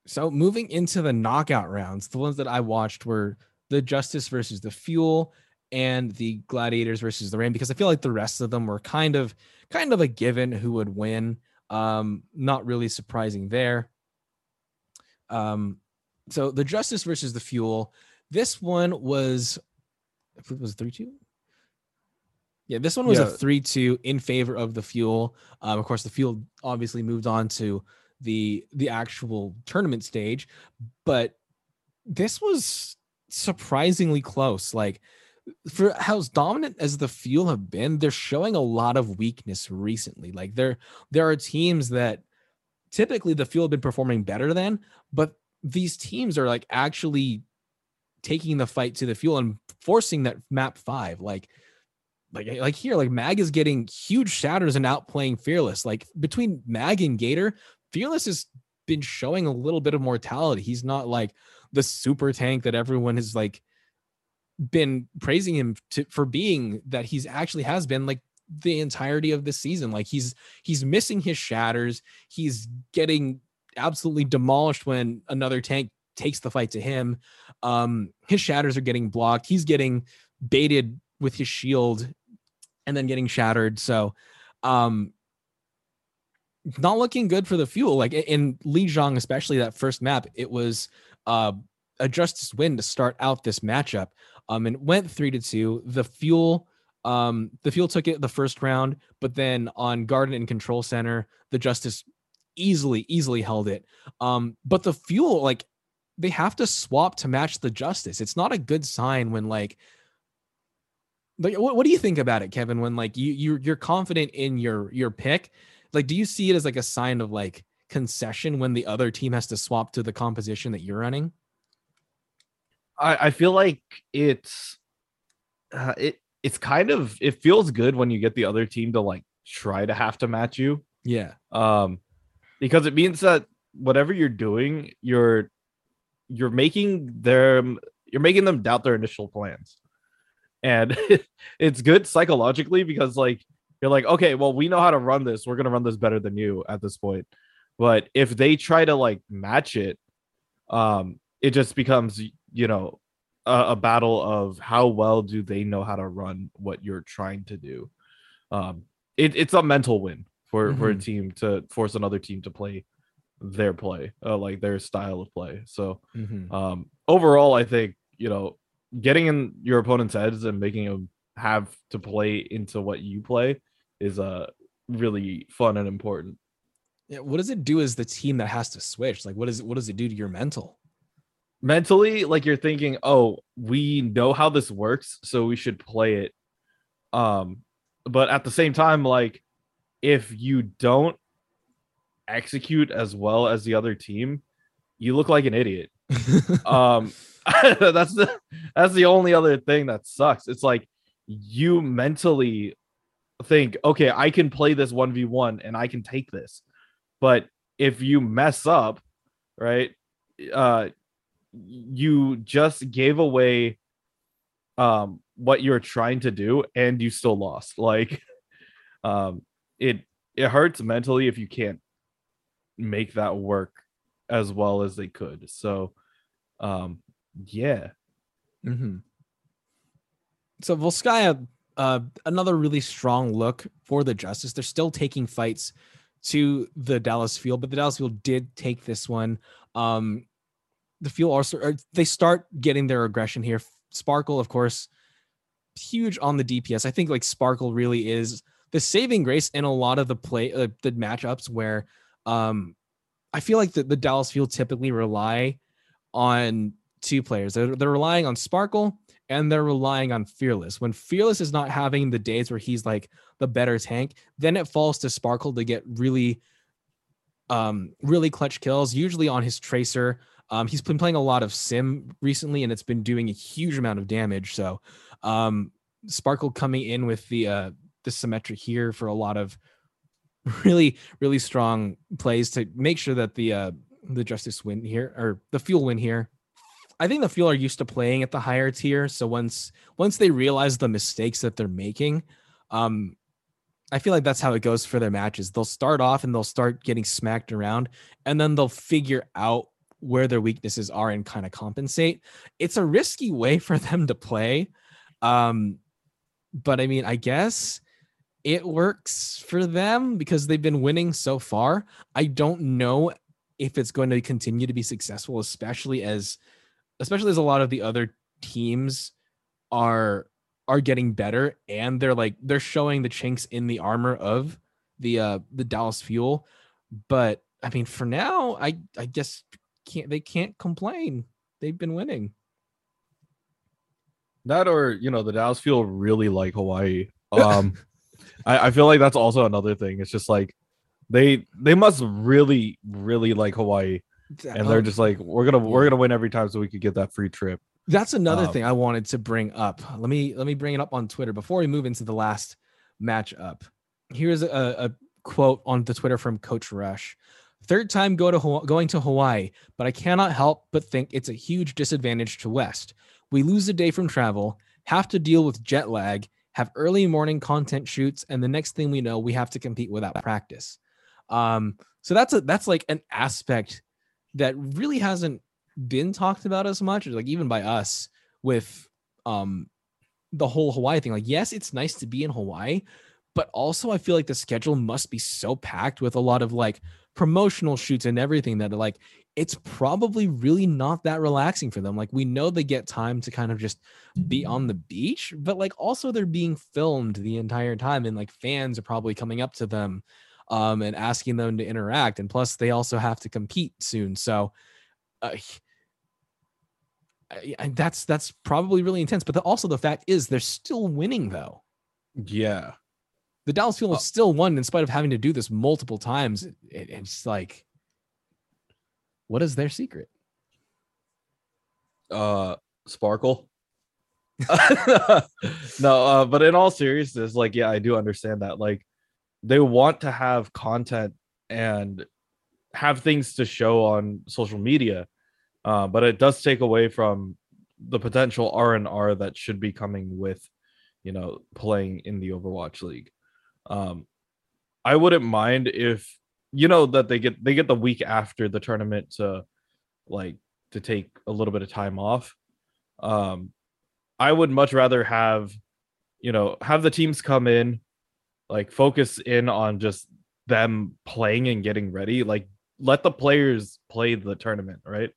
So moving into the knockout rounds, the ones that I watched were the Justice versus the Fuel and the Gladiators versus the Reign because I feel like the rest of them were kind of kind of a given who would win. Um, not really surprising there. Um, so the Justice versus the Fuel. This one was, it was three two. Yeah, this one was yeah. a three two in favor of the Fuel. Um, of course, the Fuel obviously moved on to the the actual tournament stage, but this was surprisingly close. Like for how dominant as the fuel have been, they're showing a lot of weakness recently. Like there, there are teams that typically the fuel have been performing better than, but these teams are like actually taking the fight to the fuel and forcing that map five. Like, like, like here, like Mag is getting huge shatters and outplaying Fearless. Like between Mag and Gator, Fearless has been showing a little bit of mortality. He's not like the super tank that everyone has like been praising him to, for being that he's actually has been like the entirety of this season. Like he's he's missing his shatters. He's getting absolutely demolished when another tank takes the fight to him. Um, his shatters are getting blocked. He's getting baited with his shield and then getting shattered. So um not looking good for the fuel. Like in Li Lijiang, especially that first map, it was uh a justice win to start out this matchup um, and went three to two. The fuel, um, the fuel took it the first round, but then on Garden and Control Center, the Justice easily, easily held it. Um, but the fuel, like, they have to swap to match the Justice. It's not a good sign when like like what, what do you think about it kevin when like you you you're confident in your your pick like do you see it as like a sign of like concession when the other team has to swap to the composition that you're running I, I feel like it's uh, it it's kind of it feels good when you get the other team to like try to have to match you. Yeah. Um because it means that whatever you're doing, you're you're making them you're making them doubt their initial plans. And it's good psychologically because like you're like, okay, well, we know how to run this. We're gonna run this better than you at this point. But if they try to like match it, um, it just becomes you know a, a, battle of how well do they know how to run what you're trying to do um, it, it's a mental win for for a Mhm. team to force another team to play their play, uh, like their style of play. So Mhm. um, overall, I think you know getting in your opponent's heads and making them have to play into what you play is uh really fun and important. Yeah, what does it do as the team that has to switch? Like, what it, what does it do to your mental? mentally like you're thinking oh we know how this works so we should play it um but at the same time like if you don't execute as well as the other team you look like an idiot. Um that's the that's the only other thing that sucks. It's like you mentally think okay i can play this 1v1 and i can take this. But if you mess up right uh you just gave away um what you're trying to do and you still lost. Like um it it hurts mentally if you can't make that work as well as they could so um yeah hmm So Volskaya, uh, another really strong look for the Justice. They're still taking fights to the Dallas Fuel, but the Dallas Fuel did take this one. Um, the fuel also they start getting their aggression here. Sparkle, of course, huge on the DPS. I think like Sparkle really is the saving grace in a lot of the play uh, the matchups where um I feel like the, the Dallas Fuel typically rely on two players. They're, they're relying on Sparkle and they're relying on Fearless. When Fearless is not having the days where he's like the better tank, then it falls to Sparkle to get really um really clutch kills, usually on his tracer. Um he's been playing a lot of sim recently and it's been doing a huge amount of damage. So um Sparkle coming in with the uh the Symmetra here for a lot of really really strong plays to make sure that the uh the justice win here or the fuel win here I think the fuel are used to playing at the higher tier. So once once they realize the mistakes that they're making, um, I feel like that's how it goes for their matches. They'll start off and they'll start getting smacked around, and then they'll figure out where their weaknesses are and kind of compensate. It's a risky way for them to play. Um, but I mean, I guess it works for them because they've been winning so far. I don't know if it's going to continue to be successful, especially as especially as a lot of the other teams are are getting better and they're like they're showing the chinks in the armor of the uh the Dallas Fuel. But I mean, for now, I I guess can't they can't complain. They've been winning. that or you know the dallas fuel really like hawaii um I, I feel like that's also another thing it's just like they they must really really like hawaii and they're just like we're gonna we're gonna win every time so we could get that free trip That's another Um, thing I wanted to bring up. Let me let me bring it up on Twitter before we move into the last matchup. Here's a, a quote on the Twitter from Coach Rush. Third time go to Haw- going to Hawaii, but I cannot help but think it's a huge disadvantage to West. We lose a day from travel, have to deal with jet lag, have early morning content shoots, and the next thing we know, we have to compete without practice. Um, so that's a that's like an aspect that really hasn't been talked about as much, like even by us with um the whole Hawaii thing. Like, yes, it's nice to be in Hawaii, but also I feel like the schedule must be so packed with a lot of like promotional shoots and everything that like it's probably really not that relaxing for them. Like we know they get time to kind of just be on the beach, but like also they're being filmed the entire time and like fans are probably coming up to them um and asking them to interact and plus they also have to compete soon. So uh, that's that's probably really intense. But the, also the fact is they're still winning though. yeah The Dallas Fuel Oh. still won in spite of having to do this multiple times. It- it's like, what is their secret? uh sparkle no uh but in all seriousness like yeah i do understand that like they want to have content and have things to show on social media uh, but it does take away from the potential r and r that should be coming with you know playing in the overwatch league um i wouldn't mind if you know that they get they get the week after the tournament to like to take a little bit of time off. Um i would much rather have you know have the teams come in like focus in on just them playing and getting ready like let the players play the tournament right?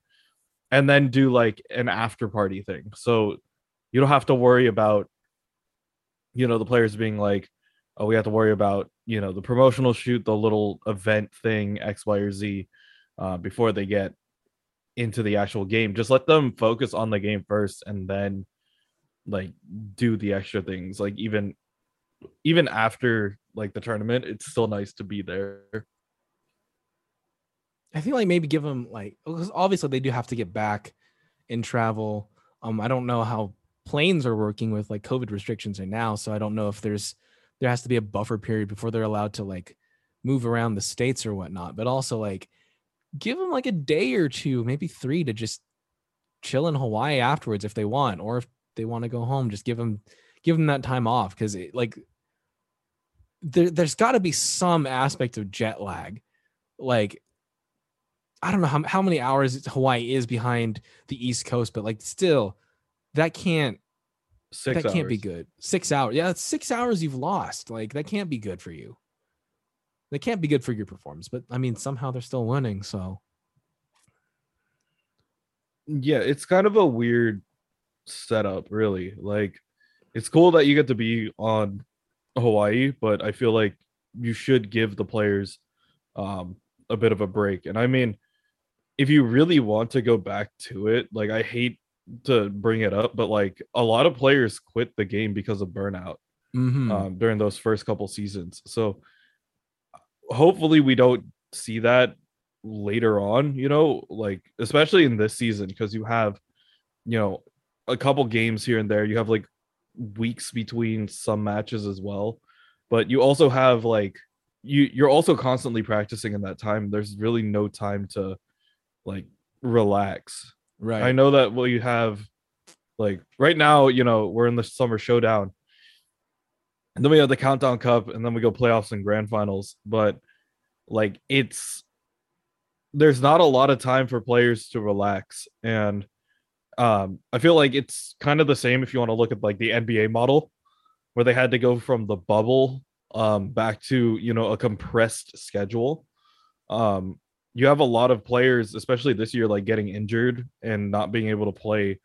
And then do like an after party thing. So you don't have to worry about you know the players being like oh we have to worry about you know the promotional shoot the little event thing x y or z uh, before they get into the actual game. Just let them focus on the game first and then like do the extra things. Like even even after like the tournament it's still nice to be there. I feel like maybe give them like because obviously they do have to get back and travel. Um, I don't know how planes are working with like COVID restrictions right now, so I don't know if there's there has to be a buffer period before they're allowed to like move around the states or whatnot. But also like give them like a day or two, maybe three, to just chill in Hawaii afterwards if they want, or if they want to go home, just give them give them that time off because like there, there's got to be some aspect of jet lag like I don't know how, how many hours Hawaii is behind the East Coast, but like still, that can't six that hours. can't be good. Six hours, yeah, it's six hours you've lost. Like that can't be good for you. That can't be good for your performance. But I mean, somehow they're still winning. So yeah it's kind of a weird setup really like it's cool that you get to be on hawaii but i feel like you should give the players um a bit of a break and i mean if you really want to go back to it like i hate to bring it up but like a lot of players quit the game because of burnout mhm. um, during those first couple seasons. So hopefully we don't see that later on, you know, like especially in this season because you have, you know, a couple games here and there. You have like weeks between some matches as well, but you also have like you you're also constantly practicing in that time. There's really no time to like relax. Right. I know that well you have like right now, you know, we're in the summer showdown. And then we have the countdown cup and then we go playoffs and grand finals. But like it's there's not a lot of time for players to relax. And um I feel like it's kind of the same if you want to look at like the NBA model where they had to go from the bubble um back to you know a compressed schedule. Um you have a lot of players, especially this year, like getting injured and not being able to play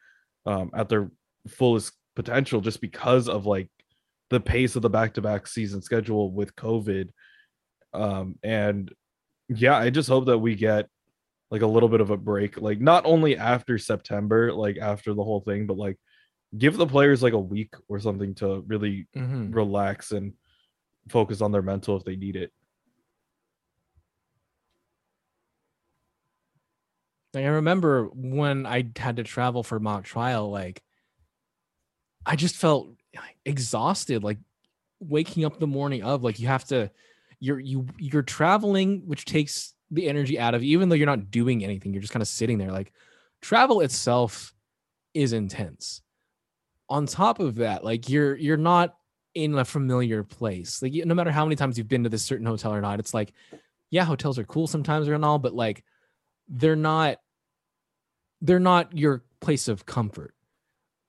um, at their fullest potential just because of like the pace of the back-to-back season schedule with COVID. Um, and yeah, I just hope that we get like a little bit of a break, like not only after September, like after the whole thing, but like give the players like a week or something to really Mhm. relax and focus on their mental if they need it. Like I remember when I had to travel for mock trial, like I just felt exhausted, like waking up the morning of like you have to you're you you're traveling, which takes the energy out of you, even though you're not doing anything, you're just kind of sitting there. Like travel itself is intense. On top of that, like you're you're not in a familiar place. Like no matter how many times you've been to this certain hotel or not, it's like, yeah, hotels are cool sometimes or and all, but like they're not they're not your place of comfort.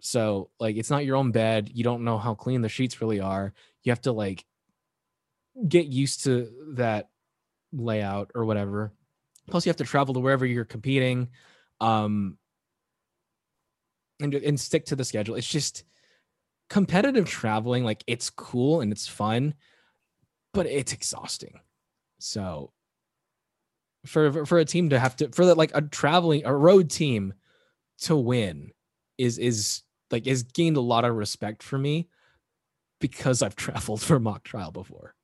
So like it's not your own bed. You don't know how clean the sheets really are. You have to like get used to that layout or whatever. Plus you have to travel to wherever you're competing. Um and, and stick to the schedule. It's just competitive traveling, like it's cool and it's fun, but it's exhausting. So for for- a team to have to for that like a traveling a road team to win is is like has gained a lot of respect for me because I've traveled for mock trial before.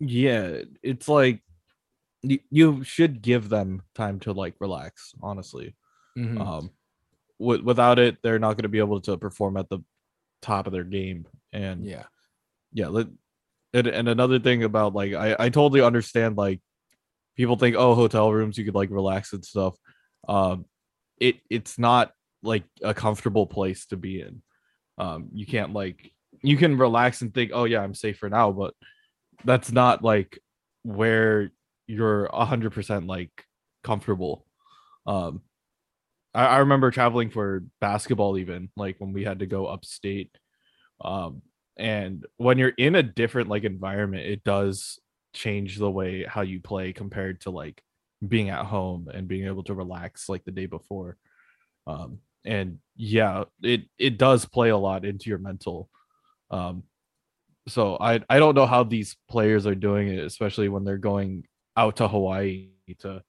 Yeah, it's like you, you should give them time to like relax, honestly. Mhm. Um wi- without it, they're not going to be able to perform at the top of their game. And yeah. yeah, let, and, and another thing about like I, I totally understand like people think oh hotel rooms you could like relax and stuff. Um it it's not like a comfortable place to be in. Um you can't like you can relax and think oh yeah I'm safe for now, but that's not like where you're a hundred percent like comfortable. Um I, I remember traveling for basketball even like when we had to go upstate Um, and when you're in a different like environment, it does change the way how you play compared to like being at home and being able to relax like the day before. Um, and yeah, it it does play a lot into your mental. Um, so I I don't know how these players are doing it, especially when they're going out to Hawaii to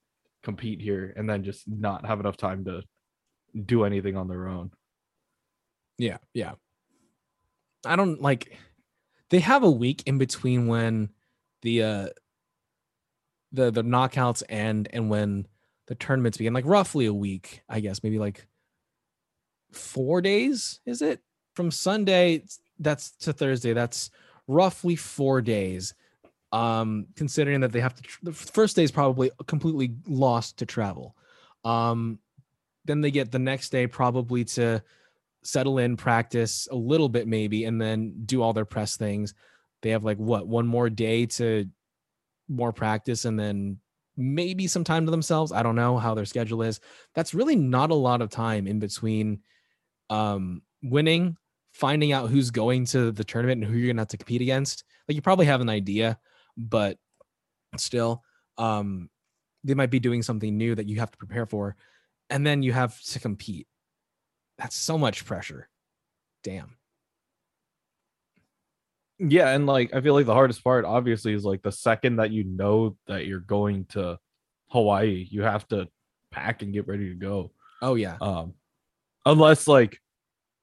compete here and then just not have enough time to do anything on their own. Yeah, yeah. I don't like they have a week in between when the uh the the knockouts end and when the tournaments begin like roughly a week i guess maybe like four days is it? From sunday that's to thursday that's roughly four days um considering that they have to tr- the first day is probably completely lost to travel. Um then they get the next day probably to settle in practice a little bit maybe and then do all their press things they have like what one more day to more practice and then maybe some time to themselves. I don't know how their schedule is. That's really not a lot of time in between um, winning, finding out who's going to the tournament and who you're going to have to compete against. Like you probably have an idea, but still, um, they might be doing something new that you have to prepare for. And then you have to compete. That's so much pressure. Damn. Yeah, and like I feel like the hardest part obviously is like the second that you know that you're going to Hawaii, you have to pack and get ready to go. Oh yeah. Um unless like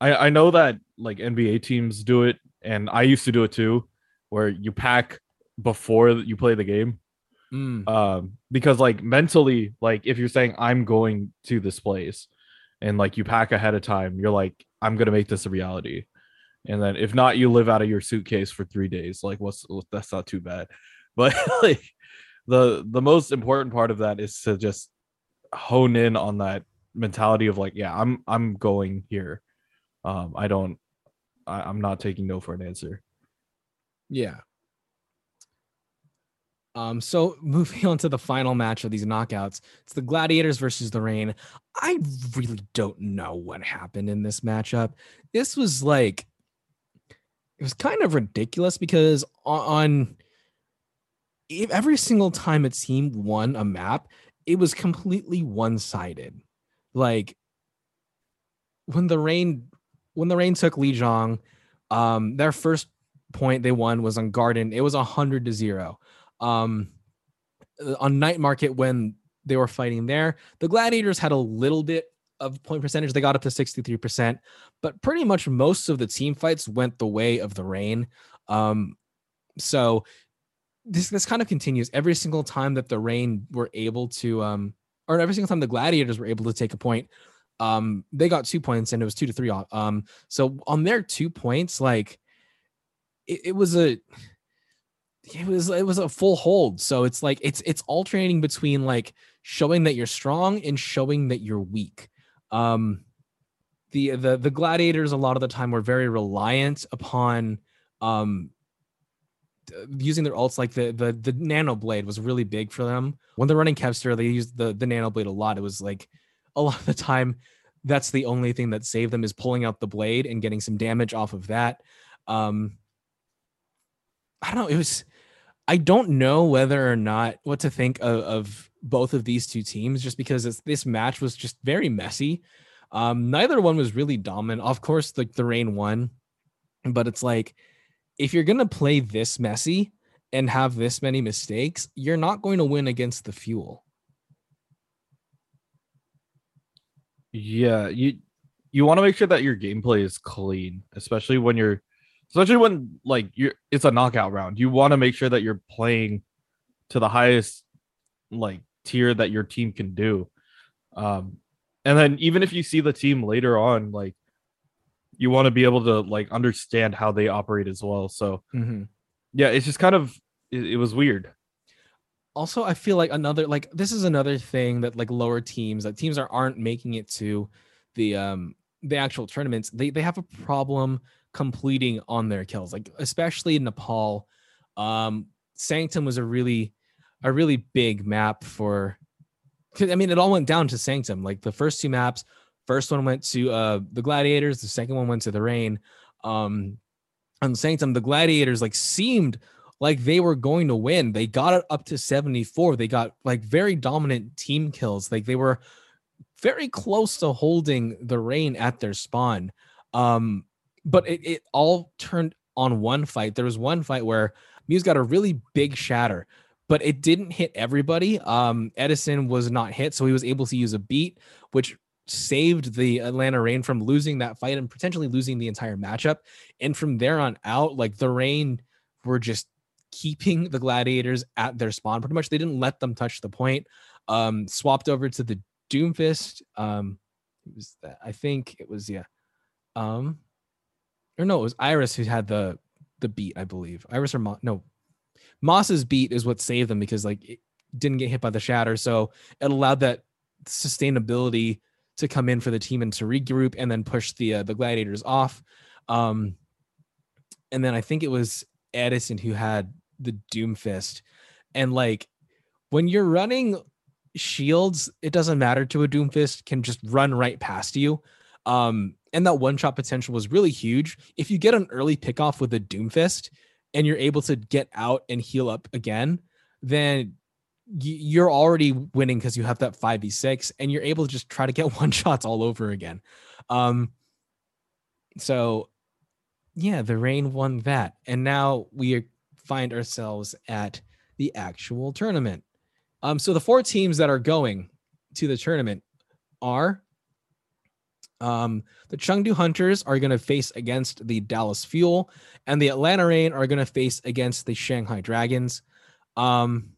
I I know that like NBA teams do it and I used to do it too where you pack before you play the game. Mm. Um because like mentally like if you're saying I'm going to this place and like you pack ahead of time, you're like I'm to make this a reality. And then if not you live out of your suitcase for three days like what's that's not too bad. But like the the most important part of that is to just hone in on that mentality of like yeah i'm i'm going here. Um i don't I, i'm not taking no for an answer. Yeah. Um, so moving on to the final match of these knockouts, it's the Gladiators versus the Reign. I really don't know what happened in this matchup. This was like it was kind of ridiculous because on, on every single time a team won a map, it was completely one-sided. Like when the Reign when the Reign took Lijiang, um, their first point they won was on Garden. It was hundred to zero. Um, on night market when they were fighting there, the gladiators had a little bit of point percentage. They got up to 63%, but pretty much most of the team fights went the way of the Reign. Um, so this this kind of continues every single time that the Reign were able to um or every single time the gladiators were able to take a point um they got two points and it was two to three um so on their two points like it, it was a it was it was a full hold. So it's like it's it's alternating between like showing that you're strong and showing that you're weak. Um the the the gladiators a lot of the time were very reliant upon um using their ults like the the the nano blade was really big for them. When they're running kevster they used the the nano blade a lot. It was like a lot of the time that's the only thing that saved them is pulling out the blade and getting some damage off of that. Um i don't know it was i don't know whether or not what to think of, of both of these two teams just because this match was just very messy um neither one was really dominant of course the, the Reign won but it's like if you're to play this messy and have this many mistakes, you're not going to win against the fuel. Yeah, you you want to make sure that your gameplay is clean, especially when you're especially when like you're it's a knockout round. You want to make sure that you're playing to the highest like tier that your team can do. Um and then even if you see the team later on like you want to be able to like understand how they operate as well. So mm-hmm. yeah, it's just kind of it, it, was weird. Also, I feel like another like this is another thing that like lower teams, that teams are aren't making it to the um the actual tournaments. They they have a problem completing on their kills, like especially in Nepal. Um, Sanctum was a really a really big map for. I mean, it all went down to Sanctum. Like the first two maps First one went to uh, the Gladiators. The second one went to the Reign. Um, on Sanctum, the Gladiators like seemed like they were going to win. They got it up to 74. They got like very dominant team kills. Like they were very close to holding the Reign at their spawn. Um, but it, it all turned on one fight. There was one fight where Muse got a really big shatter, but it didn't hit everybody. Um, Edison was not hit, so he was able to use a beat, which saved the Atlanta Reign from losing that fight and potentially losing the entire matchup. And from there on out, like the Reign were just keeping the gladiators at their spawn pretty much they didn't let them touch the point um swapped over to the doomfist um it was that i think it was yeah um or no it was iris who had the the beat i believe iris or Mo- no moss's beat is what saved them because like it didn't get hit by the shatter so it allowed that sustainability to come in for the team and to regroup and then push the uh, the gladiators off um and then i think it was edison who had the Doomfist. And like when you're running shields, it doesn't matter to a Doomfist, can just run right past you. Um, and that one shot potential was really huge. If you get an early pickoff with a Doomfist and you're able to get out and heal up again, then you're already winning because you have that 5v6 and you're able to just try to get one shots all over again. Um, so yeah, the Reign won that. And now we find ourselves at the actual tournament. Um, so the four teams that are going to the tournament are um, the Chengdu Hunters are going to face against the Dallas Fuel, and the Atlanta Reign are going to face against the Shanghai Dragons. Um,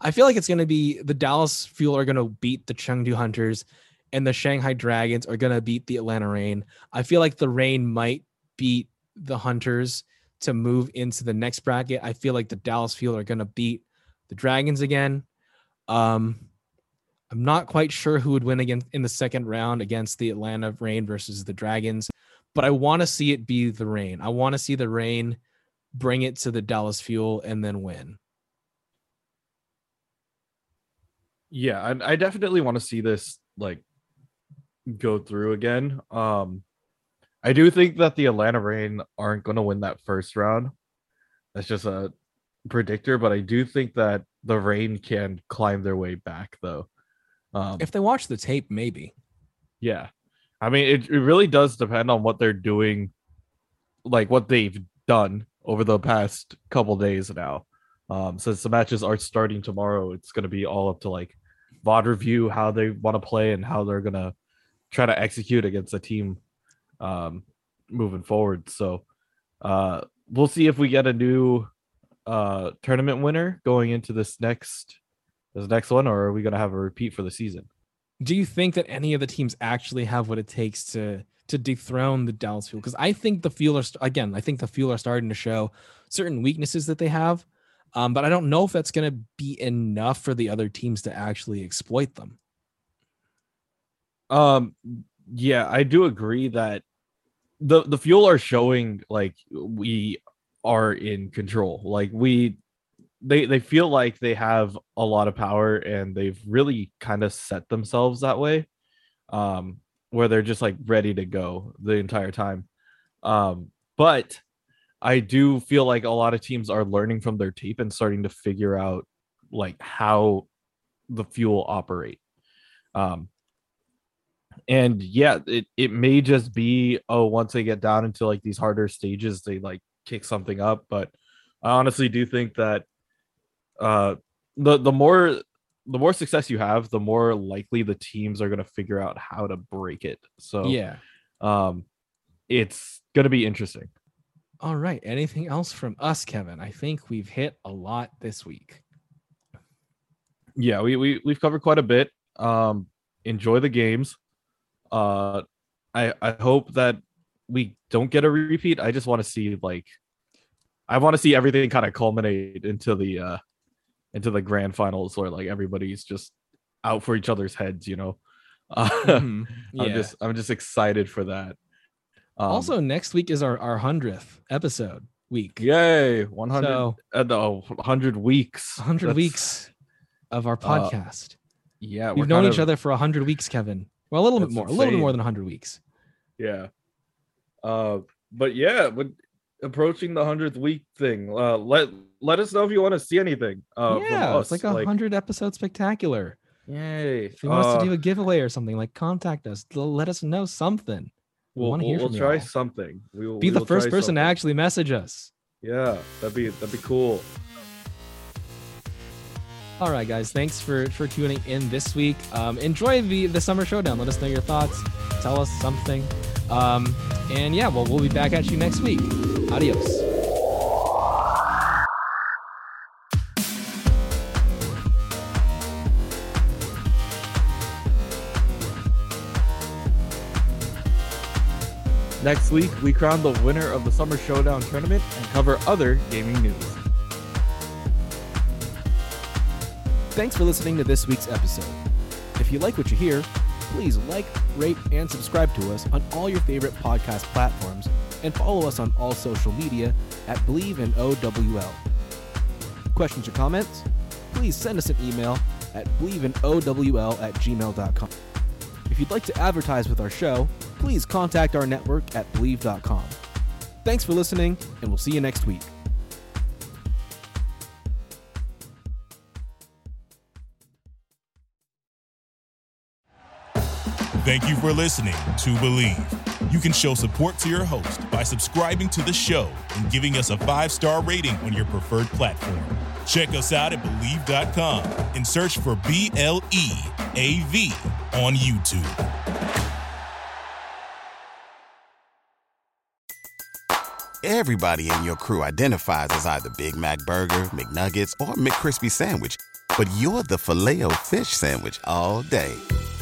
I feel like it's going to be the Dallas Fuel are going to beat the Chengdu Hunters, and the Shanghai Dragons are going to beat the Atlanta Reign. I feel like the Reign might beat the Hunters to move into the next bracket. I feel like the Dallas Fuel are going to beat the Dragons again. Um, I'm not quite sure who would win again in the second round against the Atlanta Reign versus the Dragons, but I want to see it be the Reign. I want to see the Reign bring it to the Dallas Fuel and then win. Yeah, I, I definitely want to see this like go through again. Um, I do think that the Atlanta Reign aren't going to win that first round. That's just a predictor, but I do think that the Reign can climb their way back, though. Um, if they watch the tape, maybe. Yeah, I mean, it, it really does depend on what they're doing, like what they've done over the past couple days now. Um, since the matches are starting tomorrow, it's going to be all up to like VOD review, how they want to play, and how they're going to try to execute against a team um, moving forward. So uh, we'll see if we get a new uh, tournament winner going into this next this next one, or are we going to have a repeat for the season? Do you think that any of the teams actually have what it takes to to dethrone the Dallas Fuel? Because I think the Fuel are again, I think the Fuel are starting to show certain weaknesses that they have. Um, but I don't know if that's going to be enough for the other teams to actually exploit them. Um, yeah, I do agree that the the fuel are showing like we are in control. Like we they they feel like they have a lot of power and they've really kind of set themselves that way. Um where they're just like ready to go the entire time. Um but I do feel like a lot of teams are learning from their tape and starting to figure out like how the fuel operate. Um and yeah it, it may just be oh once they get down into like these harder stages they like kick something up but i honestly do think that uh the the more the more success you have the more likely the teams are going to figure out how to break it. So yeah. um it's going to be interesting. All right. Anything else from us kevin? I think we've hit a lot this week. Yeah we, we we've covered quite a bit. Um enjoy the games. Uh, I I hope that we don't get a repeat. I just want to see like I want to see everything kind of culminate into the uh into the grand finals where like everybody's just out for each other's heads, you know. Uh, mm-hmm. yeah. I'm just I'm just excited for that. Um, also, next week is our our hundredth episode week. Yay, 100 so, uh, no, 100 weeks. 100 That's, weeks of our uh, podcast. Uh, yeah, we've known each of, other for 100 weeks, Kevin. Well, a little bit more, insane. a little bit more than 100 weeks. Yeah. Uh, but yeah, but approaching the hundredth week thing. Uh, let let us know if you want to see anything. Uh, yeah, it's like a hundred episode spectacular. Yay! If you want us Uh, to do a giveaway or something, like contact us. Let us know something. We we'll, wanna we'll, hear we'll from try y'all. something. We will Be we the will first try person to actually message us. Yeah, that'd be that'd be cool. All right, guys. Thanks for for tuning in this week. Um, enjoy the the summer showdown. Let us know your thoughts. Tell us something. Um, and yeah, well, we'll be back at you next week. Adios. Next week, we crown the winner of the Summer Showdown tournament and cover other gaming news. Thanks for listening to this week's episode. If you like what you hear, please like, rate, and subscribe to us on all your favorite podcast platforms and follow us on all social media at Bleav in OWL. Questions or comments? Please send us an email at bleavinowl at gmail.com. If you'd like to advertise with our show, please contact our network at bleav.com. Thanks for listening, and we'll see you next week. Thank you for listening to Bleav. You can show support to your host by subscribing to the show and giving us a five star rating on your preferred platform. Check us out at Bleav.com and search for B L E A V on YouTube. Everybody in your crew identifies as either Big Mac Burger, McNuggets, or McCrispy Sandwich. But you're the filet fish Sandwich all day.